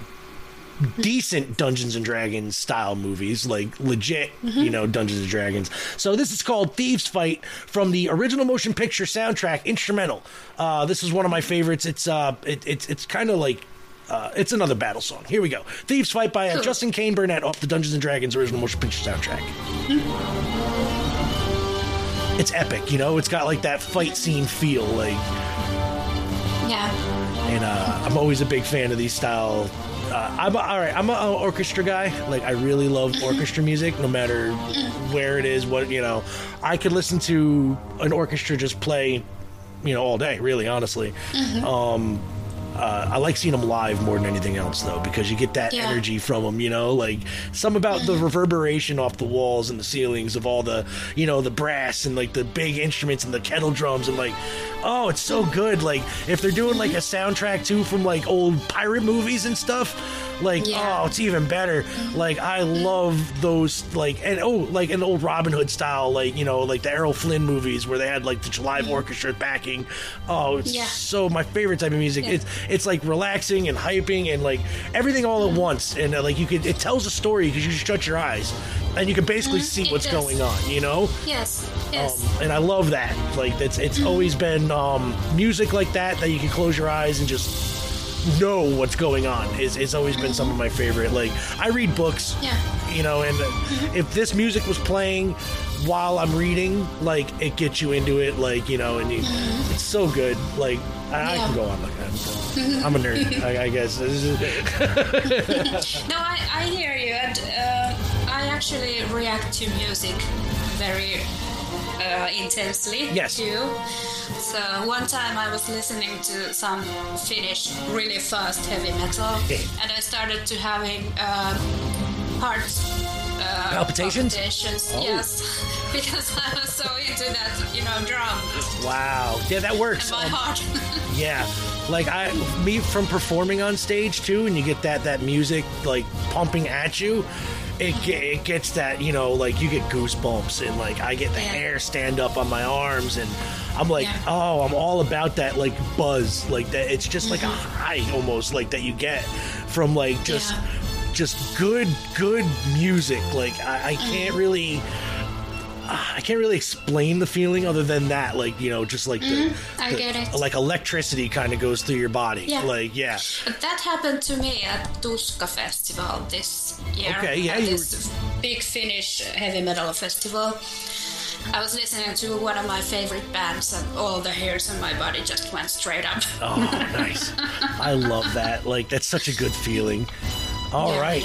decent Dungeons and Dragons style movies, like legit, you know, Dungeons and Dragons. So this is called Thieves Fight from the original motion picture soundtrack instrumental. Uh, this is one of my favorites. It's uh, it, it's it's kind of like. Uh, it's another battle song. Here we go. Thieves Fight by uh, Justin Caine Burnett off the Dungeons and Dragons original motion picture soundtrack. It's epic, you know. It's got like that fight scene feel, like Yeah. and uh, I'm always a big fan of these style. Uh, I'm a, all right. I'm an orchestra guy. Like I really love orchestra music, no matter where it is. What you know, I could listen to an orchestra just play, you know, all day. Really, honestly. Um, uh, I like seeing them live more than anything else, though, because you get that Yeah. energy from them. You know, like some about the reverberation off the walls and the ceilings of all the, you know, the brass and like the big instruments and the kettle drums and like, oh, it's so good. Like if they're doing like a soundtrack too from like old pirate movies and stuff, like Yeah. oh, it's even better. Like I love those like and oh, like an old Robin Hood style, like you know, like the Errol Flynn movies where they had like the live orchestra backing. Oh, it's Yeah. so my favorite type of music. Yeah. It's it's like relaxing and hyping and like everything all at once. And uh, like you could, it tells a story because you just shut your eyes and you can basically see it what's does. going on. You know. Yes. Yes. Um, and I love that. Like it's it's always been um, music like that that you can close your eyes and just know what's going on. Is it's always been some of my favorite. Like I read books, Yeah. you know, and uh, if this music was playing while I'm reading, like it gets you into it, like you know, and you, it's so good. Like I, I can go on like that. I'm a nerd, I, I guess. No, I, I hear you, and uh, I actually react to music very uh, intensely Yes. too. So one time I was listening to some Finnish really fast heavy metal, Okay. and I started to having uh, heart uh, Palpitations? palpitations, Oh. Yes, because I was so into that, you know, drum wow, yeah, that works. in my Um, heart. Yeah, like I, me from performing on stage too, and you get that that music like pumping at you. It, it gets that you know like you get goosebumps and like I get the Yeah. hair stand up on my arms and I'm like Yeah. oh I'm all about that like buzz like that it's just like a mm-hmm. high almost like that you get from like just Yeah. just good good music like I, I can't mm. really I can't really explain the feeling other than that, like you know, just like the, mm-hmm. I the- get it. like electricity kind of goes through your body. Yeah. Like yeah, that happened to me at Tuska Festival this year. Okay, yeah, At this big Finnish heavy metal festival. I was listening to one of my favorite bands, and all the hairs on my body just went straight up. oh nice. I love that. Like that's such a good feeling. All Yeah, right.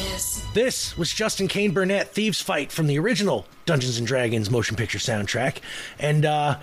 This was Justin Caine Burnett, Thieves Fight from the original Dungeons and Dragons motion picture soundtrack, and uh,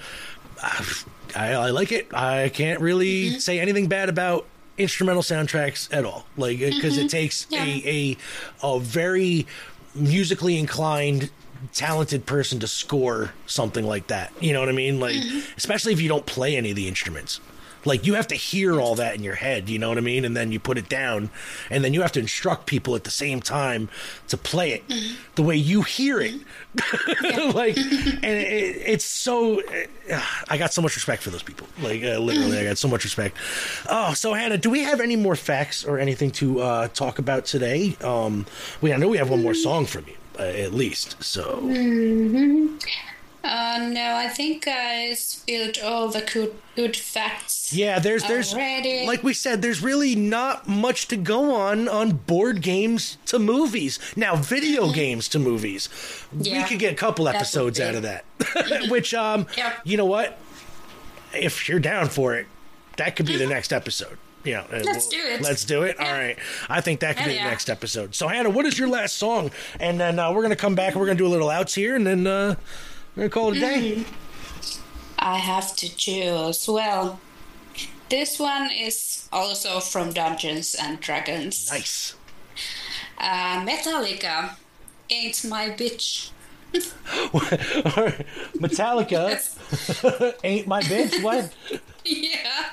I, I like it. I can't really Mm-hmm. say anything bad about instrumental soundtracks at all. Like because it takes Mm-hmm. Yeah. a, a a very musically inclined talented person to score something like that. You know what I mean? Like, especially if you don't play any of the instruments. Like you have to hear all that in your head, you know what I mean? And then you put it down, and then you have to instruct people at the same time to play it the way you hear it. like, and it, it's so. Uh, I got so much respect for those people. Like, uh, literally, I got so much respect. Oh, so Hannah, do we have any more facts or anything to uh, talk about today? Um, we I know we have one more song from you, uh, at least. So. Uh, no, I think I spilled all the good, good facts. Yeah, there's there's Already. like we said, there's really not much to go on on board games to movies. Now, video games to movies, we could get a couple episodes out of that. Which, um, Yeah. you know what? If you're down for it, that could be the next episode. Yeah, and Let's we'll- do it. Let's do it. All Yeah. right, I think that could Hell be the next episode. So, Hannah, what is your last song? And then uh, we're gonna come back. and We're gonna do a little outs here, and then uh, we're gonna call it a day. I have to choose. Well, this one is also from Dungeons and Dragons. Nice. Uh, Metallica, Ain't My Bitch. Metallica ain't my bitch. What? yeah,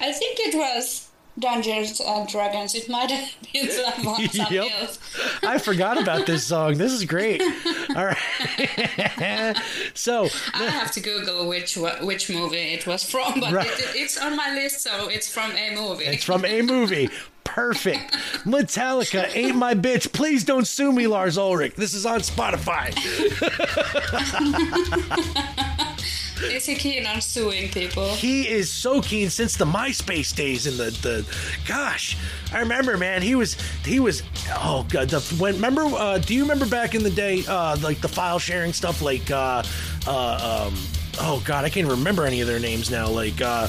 I think it was Dungeons and Dragons. It might have been someone something Yep. else. I forgot about this song. This is great. All right. so, I have to Google which which movie it was from, but Right. it, it's on my list, so it's from a movie. it's from a movie. Perfect. Metallica ain't my bitch. Please don't sue me, Lars Ulrich. This is on Spotify. Is he keen on suing people? He is so keen since the MySpace days and the the gosh. I remember, man. He was he was oh god. The, when remember? Uh, do you remember back in the day, uh, like the file sharing stuff, like uh, uh, um, oh god, I can't remember any of their names now. Like uh,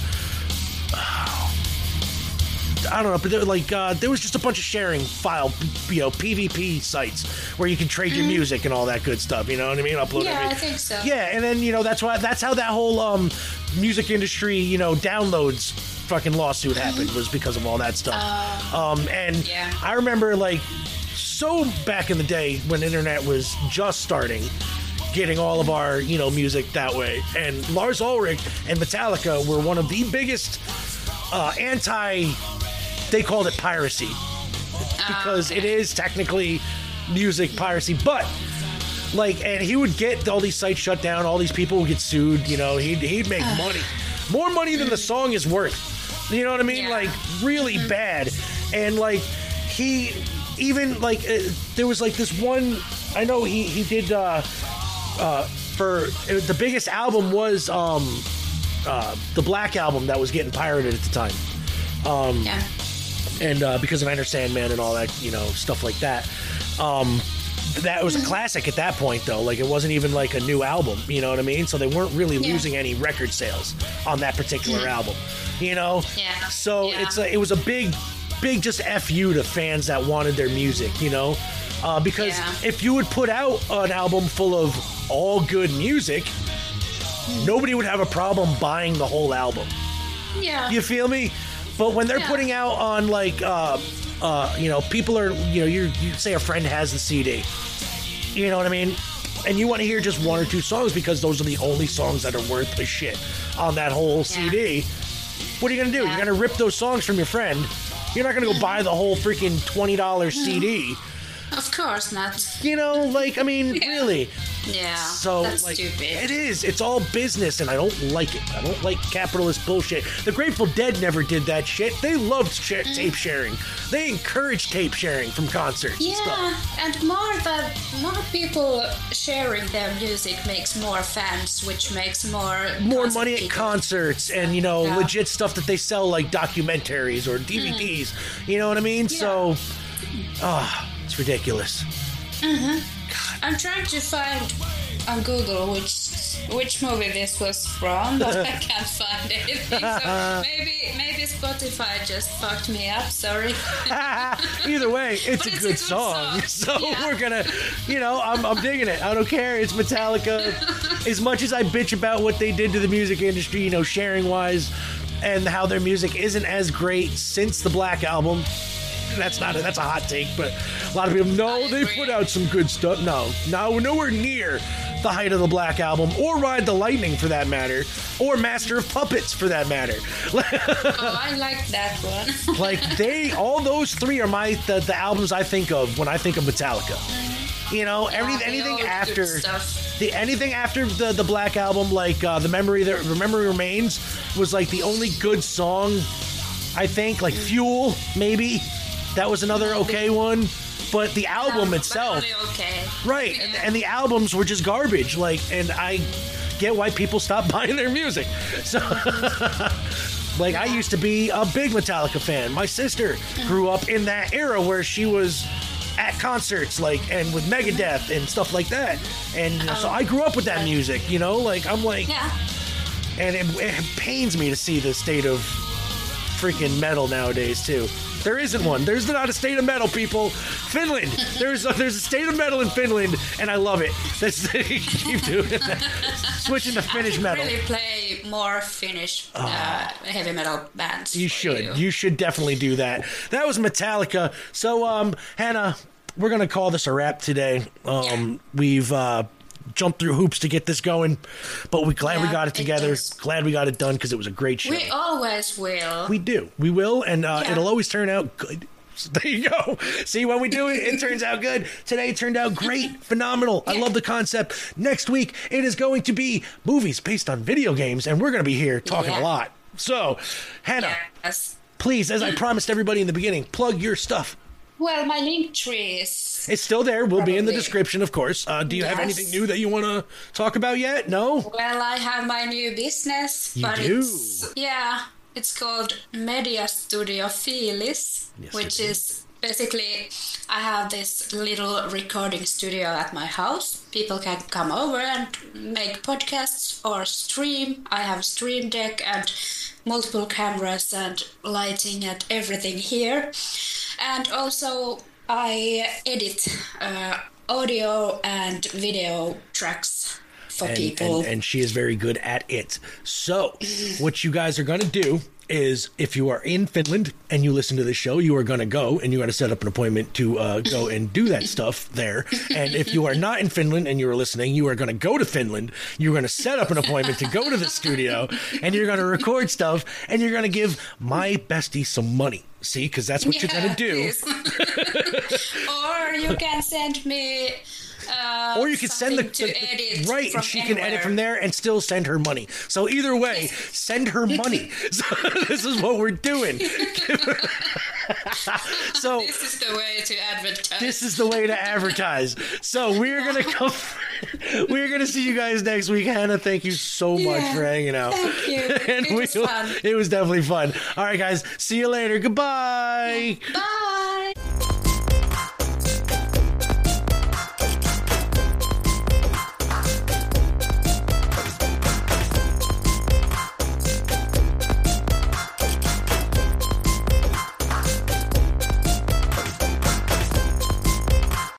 I don't know, but there, like uh, there was just a bunch of sharing file, you know, PvP sites where you can trade your music and all that good stuff. You know what I mean? Upload. Mm-hmm. Yeah, every- I think so. Yeah, and then you know that's why that's how that whole um, music industry, you know, downloads fucking lawsuit happened was because of all that stuff. um, and Mm-hmm. yeah. I remember like so back in the day when internet was just starting getting all of our you know music that way and lars ulrich and metallica were one of the biggest uh, anti they called it piracy. Because it is technically music piracy but like and he would get all these sites shut down all these people would get sued you know he'd, he'd make money. More money than the song is worth. You know what i mean? Yeah. like really bad. And like he even like uh, there was like this one i know he he did uh uh for uh, the biggest album was um uh the black album that was getting pirated at the time. Um, Yeah. And uh, because of Enter Sandman and all that, you know, stuff like that. Um, that was a classic at that point, though. Like it wasn't even like a new album, you know what I mean? So they weren't really Yeah. losing any record sales on that particular album, you know. Yeah. So Yeah. it's a, it was a big, big just fu to fans that wanted their music, you know. Uh, because Yeah. if you would put out an album full of all good music, nobody would have a problem buying the whole album. Yeah. You feel me? But when they're Yeah. putting out on like, uh, uh, you know, people are, you know, you you say a friend has the CD, you know what I mean, and you want to hear just one or two songs because those are the only songs that are worth the shit on that whole CD. What are you gonna do? Yeah. You're gonna rip those songs from your friend. You're not gonna go buy the whole freaking twenty dollars CD. Of course not. You know, like I mean, really. Yeah. So that's like, stupid. it is. It's all business, and I don't like it. I don't like capitalist bullshit. The Grateful Dead never did that shit. They loved sh- mm. tape sharing. They encouraged tape sharing from concerts and. Yeah, and more that more people sharing their music makes more fans, which makes more More money at concerts and you know Yeah. legit stuff that they sell like documentaries or mm. DVDs. You know what I mean? So, ah, it's ridiculous. Mm-hmm. I'm trying to find on Google which which movie this was from, but I can't find anything. So maybe maybe Spotify just fucked me up. Sorry. Either way, it's, a, it's a good good song. song. So Yeah. we're gonna, you know, I'm, I'm digging it. I don't care. It's Metallica. as much as I bitch about what they did to the music industry, you know, sharing wise, and how their music isn't as great since the Black Album. That's not a, that's a hot take, but a lot of people no, they put out some good stuff. No, no, nowhere near the height of the Black Album, or Ride the Lightning for that matter, or Master of Puppets for that matter. oh, I like that one. like they, all those three are my the, the albums I think of when I think of Metallica. You know, Yeah, every, anything after the anything after the the Black Album, like uh, the memory that the memory remains, was like the only good song. I think like Fuel, maybe that was another okay one, but the album itself, okay. right? And, Yeah. and the albums were just garbage. Like, and I get why people stop buying their music. So. Like I used to be a big Metallica fan. My sister grew up in that era where she was at concerts, like and with Megadeth and stuff like that. And you know, so I grew up with that music. You know, like I'm like, Yeah. and it, it pains me to see the state of freaking metal nowadays too. There isn't one. There's not a state of metal, people. Finland. There's a, there's a state of metal in Finland, and I love it. That's keep doing that. Switching to Finnish metal. Really play more Finnish uh, heavy metal bands. You should. You. should definitely do that. That was Metallica. So, um, Hannah, we're gonna call this a wrap today. Um, we've uh, jumped through hoops to get this going, but we're glad we got it it together. is. glad we got it done because it was a great show. We always will. We do. We will, and uh, Yeah. it'll always turn out good. So there you go. See, when we do it, it turns out good. Today it turned out great, phenomenal. I love the concept. Next week, it is going to be movies based on video games, and we're going to be here talking a lot. So, Hannah, yes. please, as I promised everybody in the beginning, plug your stuff. Well, my link tree is. It's still there. Will be in the description, of course. Uh, do you have anything new that you want to talk about yet? No? Well, I have my new business. You but do? It's, yeah, it's called Media Studio Felis, Yes, which is basically I have this little recording studio at my house. People can come over and make podcasts or stream. I have Stream Deck and multiple cameras and lighting and everything here. And also, I edit uh, audio and video tracks for and, people. and, and she is very good at it. So, what you guys are going to do is if you are in Finland and you listen to the show, you are going to go and you got to set up an appointment to uh, go and do that stuff there. And if you are not in Finland and you are listening, you are going to go to Finland. You're going to set up an appointment to go to the studio and you're going to record stuff and you're going to give my bestie some money. See, because that's what you're going to do. or you can send me. Or you can send the, the- right, she can edit from there and still send her money. So either way, send her money. So this is what we're doing. so This is the way to advertise. this is the way to advertise. So we're gonna come. We're gonna see you guys next week, Hannah. Thank you so much Yeah, for hanging out. thank you. and It was we- fun. It was definitely fun. All right, guys. See you later. Goodbye. Bye.